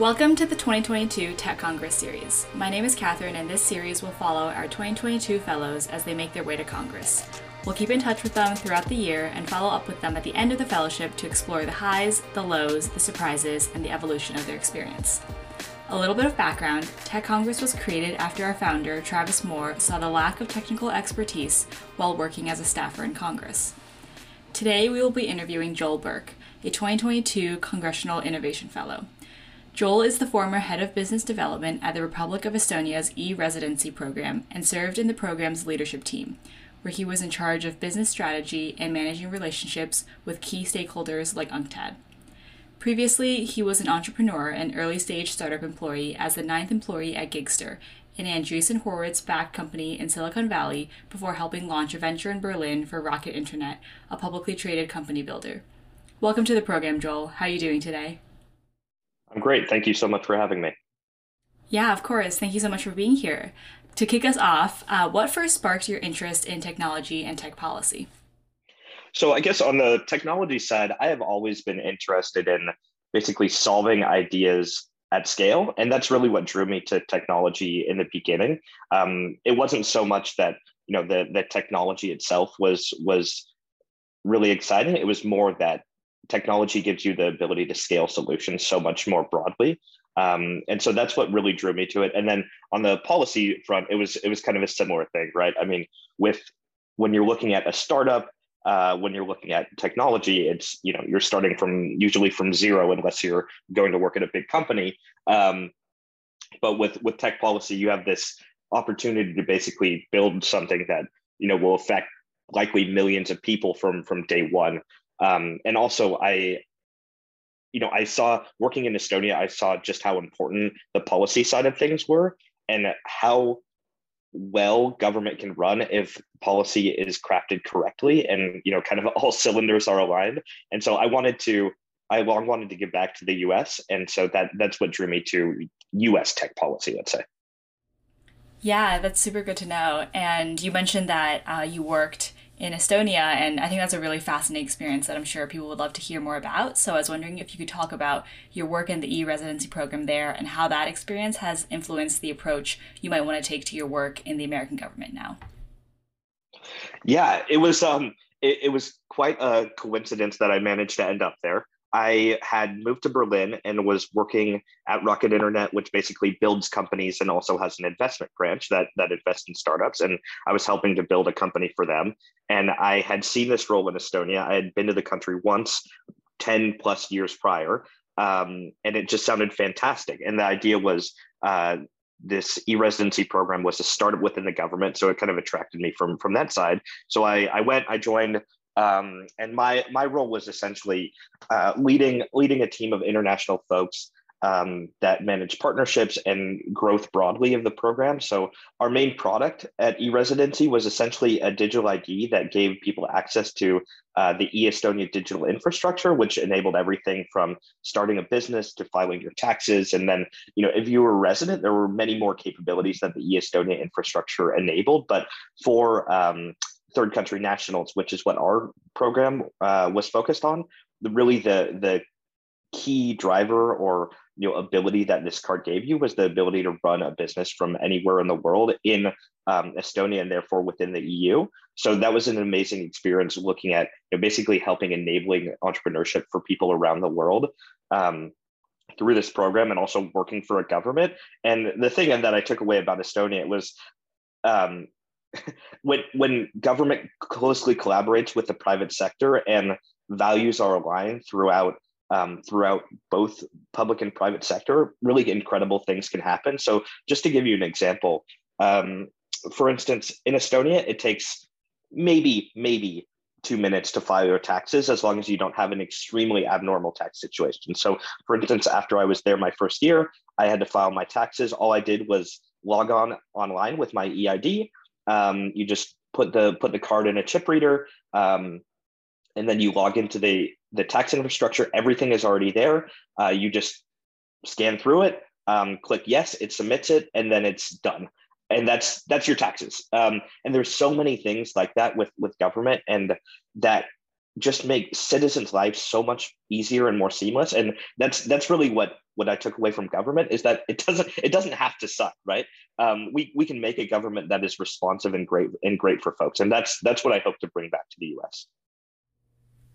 Welcome to the 2022 Tech Congress series. My name is Catherine, and this series will follow our 2022 fellows as they make their way to Congress. We'll keep in touch with them throughout the year and follow up with them at the end of the fellowship to explore the highs, the lows, the surprises, and the evolution of their experience. A little bit of background Tech Congress was created after our founder, Travis Moore, saw the lack of technical expertise while working as a staffer in Congress. Today, we will be interviewing Joel Burke, a 2022 Congressional Innovation Fellow. Joel is the former head of business development at the Republic of Estonia's e residency program and served in the program's leadership team, where he was in charge of business strategy and managing relationships with key stakeholders like UNCTAD. Previously, he was an entrepreneur and early stage startup employee as the ninth employee at Gigster, an Andreessen Horowitz backed company in Silicon Valley, before helping launch a venture in Berlin for Rocket Internet, a publicly traded company builder. Welcome to the program, Joel. How are you doing today? I'm great. Thank you so much for having me. Yeah, of course. Thank you so much for being here. To kick us off, uh, what first sparked your interest in technology and tech policy? So, I guess on the technology side, I have always been interested in basically solving ideas at scale. And that's really what drew me to technology in the beginning. Um, it wasn't so much that you know the, the technology itself was was really exciting. It was more that technology gives you the ability to scale solutions so much more broadly. Um, and so that's what really drew me to it. And then on the policy front, it was it was kind of a similar thing, right? I mean, with when you're looking at a startup, uh, when you're looking at technology, it's you know you're starting from usually from zero unless you're going to work at a big company. Um, but with with tech policy, you have this opportunity to basically build something that you know will affect likely millions of people from from day one um, and also, I, you know, I saw working in Estonia, I saw just how important the policy side of things were and how well government can run if policy is crafted correctly and you know kind of all cylinders are aligned. And so i wanted to i long wanted to give back to the us and so that that's what drew me to us tech policy let's say. Yeah that's super good to know. And you mentioned that uh, you worked in Estonia. And I think that's a really fascinating experience that I'm sure people would love to hear more about. So I was wondering if you could talk about your work in the e residency program there and how that experience has influenced the approach you might want to take to your work in the American government now. Yeah, it was um it, it was quite a coincidence that I managed to end up there. I had moved to Berlin and was working at Rocket Internet, which basically builds companies and also has an investment branch that that invests in startups. And I was helping to build a company for them. And I had seen this role in Estonia. I had been to the country once, 10 plus years prior. Um, and it just sounded fantastic. And the idea was uh, this e-residency program was a startup within the government. So it kind of attracted me from, from that side. So I, I went, I joined um, and my my role was essentially uh, leading leading a team of international folks um, that manage partnerships and growth broadly of the program. So our main product at eResidency was essentially a digital ID that gave people access to uh, the eEstonia digital infrastructure, which enabled everything from starting a business to filing your taxes. And then, you know, if you were a resident, there were many more capabilities that the eEstonia infrastructure enabled. But for um, third country nationals, which is what our program uh, was focused on. The, really, the the key driver or you know ability that this card gave you was the ability to run a business from anywhere in the world in um, Estonia and therefore within the EU. So that was an amazing experience looking at you know, basically helping enabling entrepreneurship for people around the world. Um, through this program and also working for a government. And the thing that I took away about Estonia was um, when when government closely collaborates with the private sector and values are aligned throughout um, throughout both public and private sector, really incredible things can happen. So, just to give you an example, um, for instance, in Estonia, it takes maybe maybe two minutes to file your taxes as long as you don't have an extremely abnormal tax situation. So, for instance, after I was there my first year, I had to file my taxes. All I did was log on online with my EID. Um, you just put the put the card in a chip reader, um, and then you log into the the tax infrastructure. Everything is already there. Uh, you just scan through it, um, click yes, it submits it, and then it's done. And that's that's your taxes. Um, and there's so many things like that with with government, and that just make citizens' lives so much easier and more seamless. And that's that's really what what I took away from government is that it doesn't it doesn't have to suck, right? Um, we we can make a government that is responsive and great and great for folks, and that's that's what I hope to bring back to the U.S.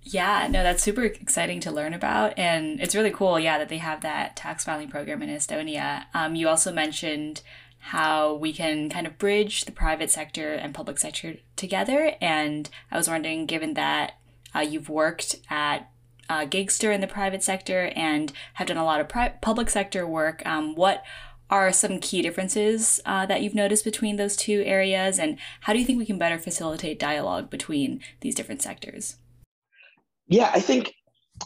Yeah, no, that's super exciting to learn about, and it's really cool. Yeah, that they have that tax filing program in Estonia. Um, you also mentioned how we can kind of bridge the private sector and public sector together, and I was wondering, given that uh, you've worked at uh, Gigster in the private sector and have done a lot of pri- public sector work. Um, what are some key differences uh, that you've noticed between those two areas, and how do you think we can better facilitate dialogue between these different sectors? Yeah, I think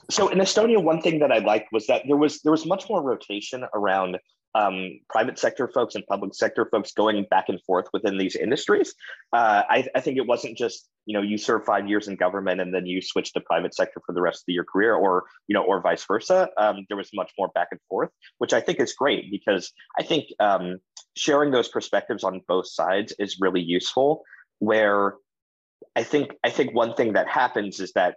so. In Estonia, one thing that I liked was that there was there was much more rotation around um, private sector folks and public sector folks going back and forth within these industries. Uh, I, I, think it wasn't just you know you serve five years in government and then you switch to private sector for the rest of your career, or you know, or vice versa. Um, there was much more back and forth, which I think is great because I think um, sharing those perspectives on both sides is really useful. Where I think I think one thing that happens is that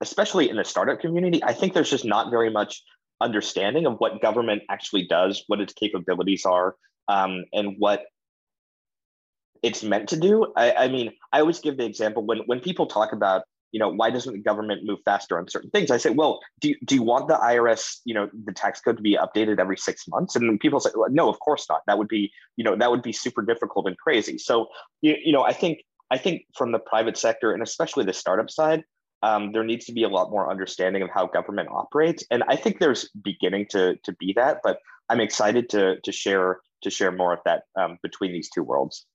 especially in the startup community, I think there's just not very much understanding of what government actually does, what its capabilities are, um, and what it's meant to do. I, I, mean, I always give the example when when people talk about, you know, why doesn't the government move faster on certain things? I say, well, do you, do you want the IRS, you know, the tax code to be updated every six months? And people say, well, no, of course not. That would be, you know, that would be super difficult and crazy. So, you, you know, I think I think from the private sector and especially the startup side, um, there needs to be a lot more understanding of how government operates, and I think there's beginning to to be that. But I'm excited to to share to share more of that um, between these two worlds.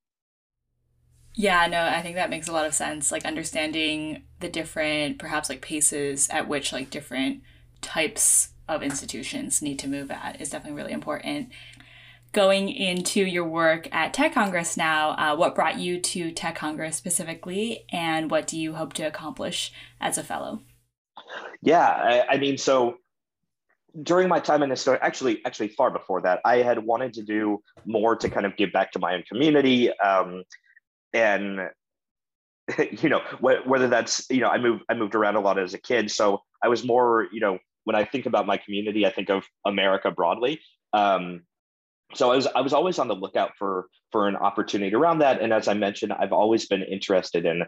Yeah, no, I think that makes a lot of sense. Like understanding the different, perhaps like paces at which like different types of institutions need to move at is definitely really important going into your work at Tech Congress now, uh, what brought you to Tech Congress specifically, and what do you hope to accomplish as a fellow? Yeah, I, I mean, so during my time in Estonia, actually, actually far before that, I had wanted to do more to kind of give back to my own community, um, and you know, wh- whether that's you know, I moved I moved around a lot as a kid, so I was more you know, when I think about my community, I think of America broadly. Um, so I was I was always on the lookout for for an opportunity around that. And as I mentioned, I've always been interested in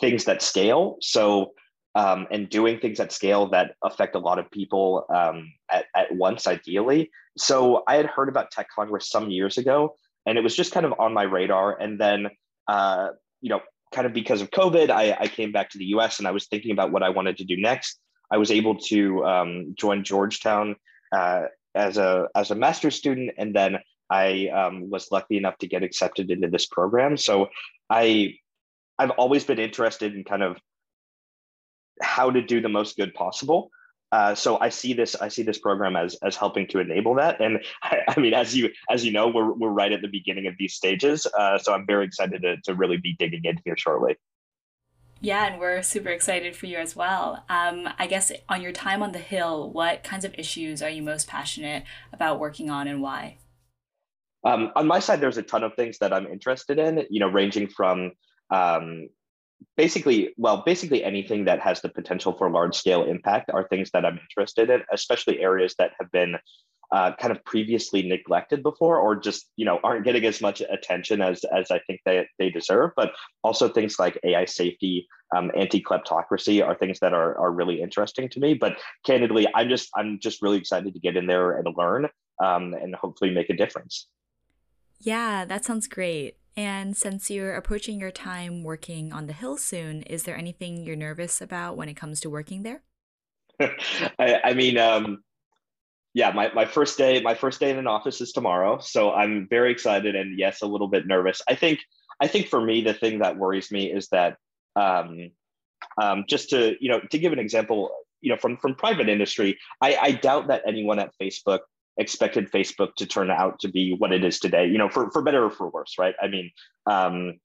things that scale. So um, and doing things at scale that affect a lot of people um, at, at once, ideally. So I had heard about Tech Congress some years ago, and it was just kind of on my radar. And then, uh, you know, kind of because of COVID, I, I, came back to the US and I was thinking about what I wanted to do next. I was able to um, join Georgetown uh, as a as a master's student, and then I um, was lucky enough to get accepted into this program. So I I've always been interested in kind of how to do the most good possible. Uh, so I see this I see this program as as helping to enable that. And I, I, mean, as you as you know, we're we're right at the beginning of these stages. Uh, so I'm very excited to to really be digging in here shortly. Yeah, and we're super excited for you as well. Um, I guess on your time on the Hill, what kinds of issues are you most passionate about working on and why? Um, on my side, there's a ton of things that I'm interested in, you know, ranging from um, basically, well, basically anything that has the potential for large scale impact are things that I'm interested in, especially areas that have been uh, kind of previously neglected before or just you know aren't getting as much attention as as I think they, they deserve. But also things like AI safety um, anti-kleptocracy are things that are, are really interesting to me. But candidly I'm just I'm just really excited to get in there and learn um, and hopefully make a difference. Yeah that sounds great. And since you're approaching your time working on the hill soon is there anything you're nervous about when it comes to working there? I, I mean um, yeah, my, my first day, my first day in an office is tomorrow. So I'm very excited and yes, a little bit nervous. I think, I think for me, the thing that worries me is that um, um, just to, you know, to give an example, you know, from, from private industry, I, I doubt that anyone at Facebook expected Facebook to turn out to be what it is today, you know, for, for better or for worse, right? I mean, um,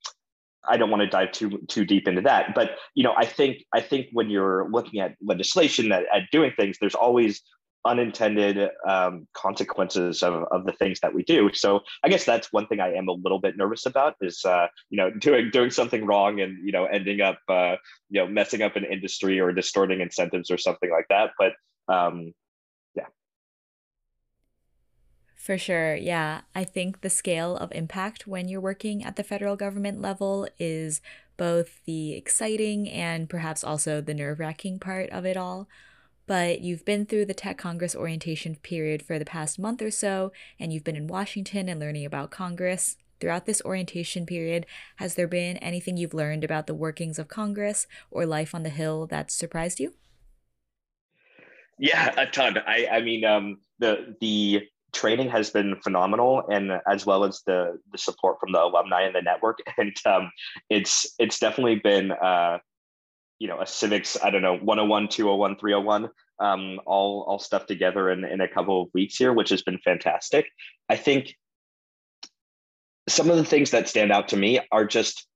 I don't want to dive too too deep into that, but you know, I think I think when you're looking at legislation at, at doing things, there's always unintended um, consequences of, of the things that we do. So I guess that's one thing I am a little bit nervous about is uh, you know doing doing something wrong and you know ending up uh, you know messing up an industry or distorting incentives or something like that. But um, yeah. For sure. Yeah. I think the scale of impact when you're working at the federal government level is both the exciting and perhaps also the nerve wracking part of it all. But you've been through the Tech Congress orientation period for the past month or so, and you've been in Washington and learning about Congress. Throughout this orientation period, has there been anything you've learned about the workings of Congress or life on the Hill that surprised you? Yeah, a ton. I, I mean, um, the the training has been phenomenal and as well as the the support from the alumni and the network and um, it's it's definitely been uh, you know a civics i don't know 101 201 301 um, all all stuff together in, in a couple of weeks here which has been fantastic. I think some of the things that stand out to me are just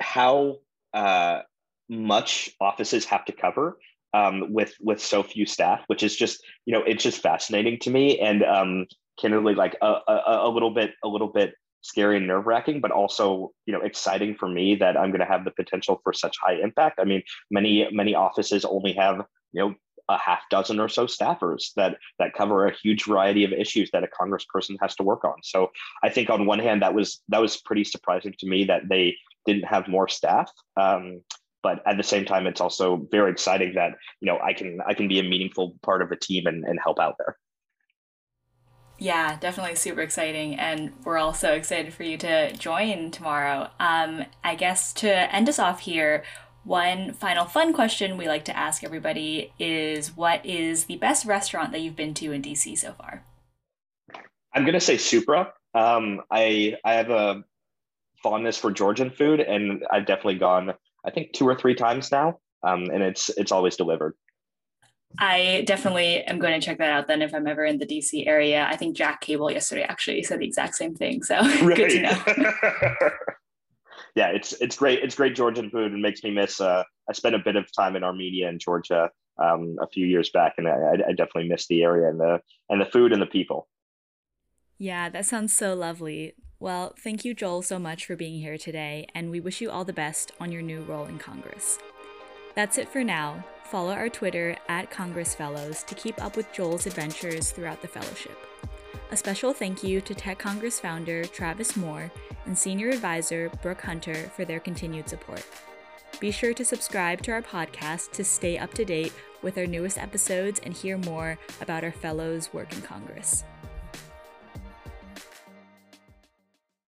how uh, much offices have to cover um, with with so few staff, which is just you know it's just fascinating to me. And um, candidly like a, a, a little bit a little bit scary and nerve wracking, but also you know exciting for me that I'm going to have the potential for such high impact. I mean, many many offices only have you know a half dozen or so staffers that that cover a huge variety of issues that a congressperson has to work on. So I think on one hand that was that was pretty surprising to me that they didn't have more staff. Um, but at the same time it's also very exciting that you know i can i can be a meaningful part of a team and, and help out there yeah definitely super exciting and we're all so excited for you to join tomorrow. Um, i guess to end us off here one final fun question we like to ask everybody is what is the best restaurant that you've been to in dc so far? I'm going to say supra. Um, i i have a fondness for georgian food and i've definitely gone I think two or three times now, um, and it's it's always delivered. I definitely am going to check that out then if I'm ever in the DC area. I think Jack Cable yesterday actually said the exact same thing. So right. good to know. yeah, it's it's great. It's great Georgian food and makes me miss. Uh, I spent a bit of time in Armenia and Georgia um, a few years back, and I, I definitely miss the area and the and the food and the people. Yeah, that sounds so lovely. Well, thank you, Joel, so much for being here today, and we wish you all the best on your new role in Congress. That's it for now. Follow our Twitter at Congress Fellows to keep up with Joel's adventures throughout the fellowship. A special thank you to Tech Congress founder Travis Moore and senior advisor Brooke Hunter for their continued support. Be sure to subscribe to our podcast to stay up to date with our newest episodes and hear more about our fellows' work in Congress.